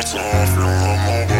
what's happening. I'm over.